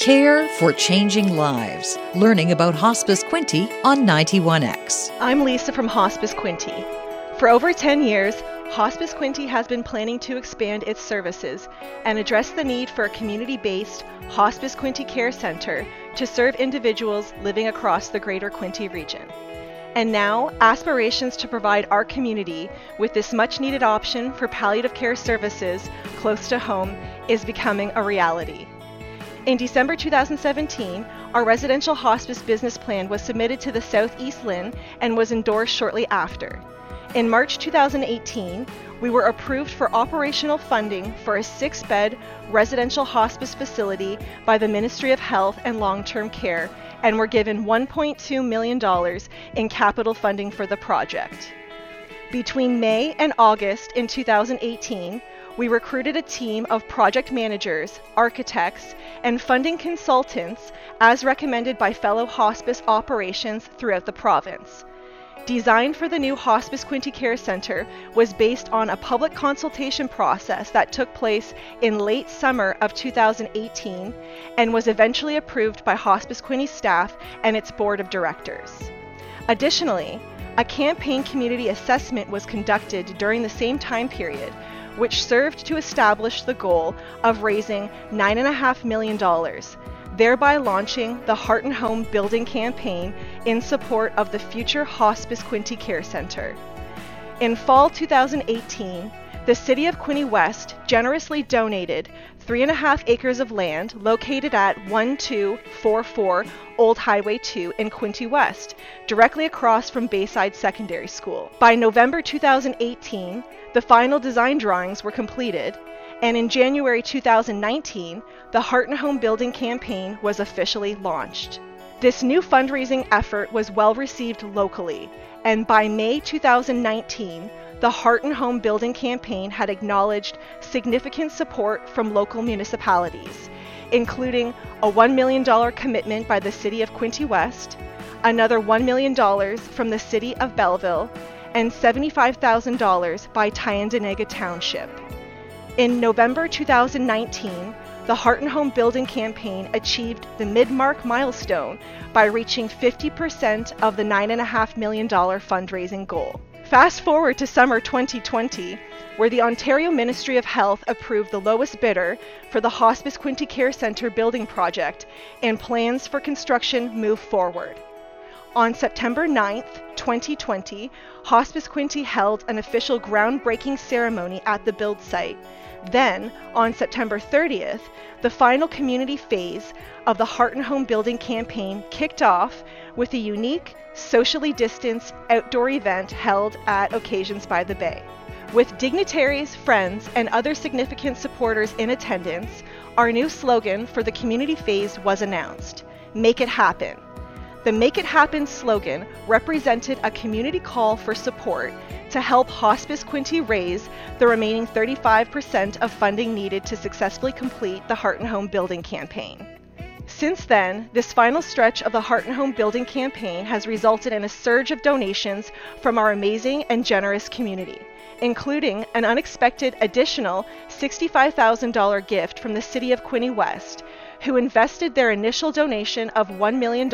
Care for Changing Lives. Learning about Hospice Quinte on 91X. I'm Lisa from Hospice Quinte. For over 10 years, Hospice Quinte has been planning to expand its services and address the need for a community based Hospice Quinte Care Center to serve individuals living across the greater Quinte region. And now, aspirations to provide our community with this much needed option for palliative care services close to home is becoming a reality. In December 2017, our residential hospice business plan was submitted to the Southeast LHIN and was endorsed shortly after. In March 2018, we were approved for operational funding for a six bed residential hospice facility by the Ministry of Health and Long Term Care and were given $1.2 million in capital funding for the project. Between May and August in 2018, we recruited a team of project managers, architects, and funding consultants as recommended by fellow hospice operations throughout the province. Designed for the new Hospice Quinte Care Center was based on a public consultation process that took place in late summer of 2018 and was eventually approved by Hospice Quinte staff and its board of directors. Additionally, a campaign community assessment was conducted during the same time period, which served to establish the goal of raising $9.5 million thereby launching the Heart and Home Building Campaign in support of the future Hospice Quinte Care Center. In fall 2018, the City of Quinte West generously donated three and a half acres of land located at 1244 Old Highway 2 in Quinte West, directly across from Bayside Secondary School. By November 2018, the final design drawings were completed, and in January 2019, the Heart and Home Building campaign was officially launched. This new fundraising effort was well received locally, and by May 2019, the Heart and Home Building campaign had acknowledged significant support from local municipalities, including a $1 million commitment by the City of Quinte West, another $1 million from the City of Belleville, and $75,000 by Tyendinaga Township. In November 2019, the Heart and Home Building campaign achieved the mid-mark milestone by reaching 50% of the $9.5 million fundraising goal. Fast forward to summer 2020, where the Ontario Ministry of Health approved the lowest bidder for the Hospice Quinte Care Centre building project, and plans for construction move forward. On September 9th, 2020, Hospice Quinte held an official groundbreaking ceremony at the build site. Then, on September 30th, the final community phase of the Heart and Home Building campaign kicked off with a unique, socially distanced outdoor event held at Occasions by the Bay. With dignitaries, friends, and other significant supporters in attendance, our new slogan for the community phase was announced Make It Happen. The Make It Happen slogan represented a community call for support to help Hospice Quinte raise the remaining 35% of funding needed to successfully complete the Heart and Home Building campaign. Since then, this final stretch of the Heart and Home Building campaign has resulted in a surge of donations from our amazing and generous community, including an unexpected additional $65,000 gift from the City of Quinte West, who invested their initial donation of $1 million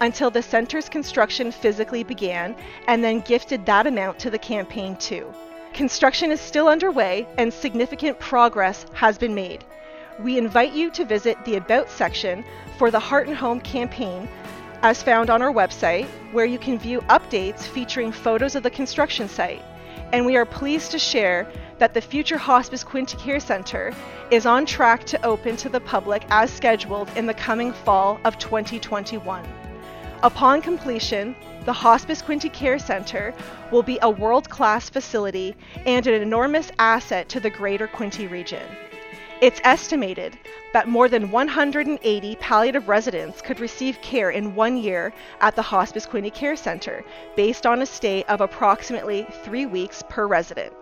until the center's construction physically began and then gifted that amount to the campaign too. Construction is still underway and significant progress has been made. We invite you to visit the About section for the Heart and Home campaign as found on our website, where you can view updates featuring photos of the construction site. And we are pleased to share that the future Hospice Quinte Care Center is on track to open to the public as scheduled in the coming fall of 2021. Upon completion, the Hospice Quinte Care Center will be a world class facility and an enormous asset to the greater Quinte region. It's estimated that more than 180 palliative residents could receive care in one year at the Hospice Quinte Care Center, based on a stay of approximately three weeks per resident.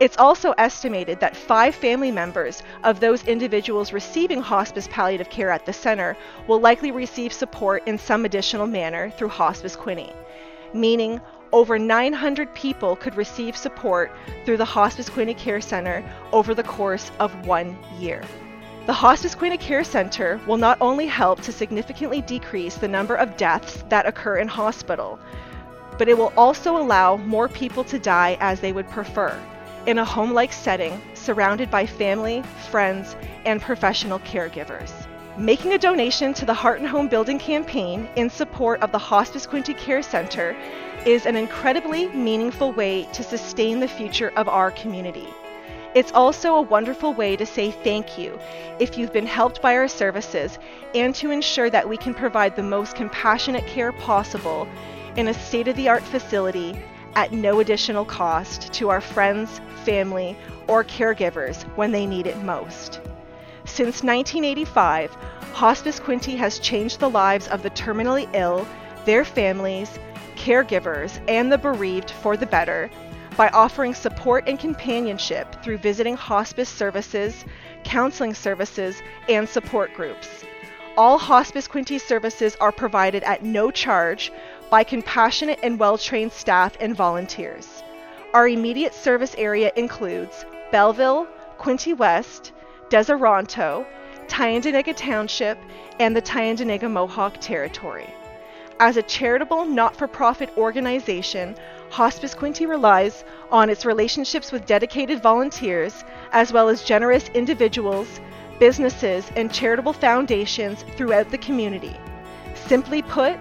It's also estimated that five family members of those individuals receiving hospice palliative care at the center will likely receive support in some additional manner through Hospice Quinte, meaning over 900 people could receive support through the Hospice Quinte Care Center over the course of one year. The Hospice Quinte Care Center will not only help to significantly decrease the number of deaths that occur in hospital, but it will also allow more people to die as they would prefer, in a home like setting, surrounded by family, friends, and professional caregivers. Making a donation to the Heart and Home Building campaign in support of the Hospice Quinte Care Center is an incredibly meaningful way to sustain the future of our community. It's also a wonderful way to say thank you if you've been helped by our services and to ensure that we can provide the most compassionate care possible in a state of the art facility at no additional cost to our friends, family, or caregivers when they need it most. Since 1985, Hospice Quinte has changed the lives of the terminally ill, their families, caregivers, and the bereaved for the better by offering support and companionship through visiting hospice services, counseling services, and support groups. All Hospice Quinte services are provided at no charge by compassionate and well trained staff and volunteers. Our immediate service area includes Belleville, Quinte West, Deseronto, Tyendinaga Township, and the Tyendinaga Mohawk Territory. As a charitable, not for profit organization, Hospice Quinte relies on its relationships with dedicated volunteers, as well as generous individuals, businesses, and charitable foundations throughout the community. Simply put,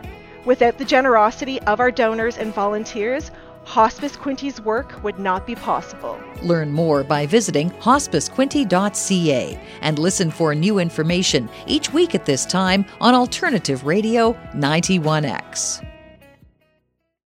without the generosity of our donors and volunteers, Hospice Quinte's work would not be possible. Learn more by visiting hospicequinte.ca and listen for new information each week at this time on Alternative Radio 91X.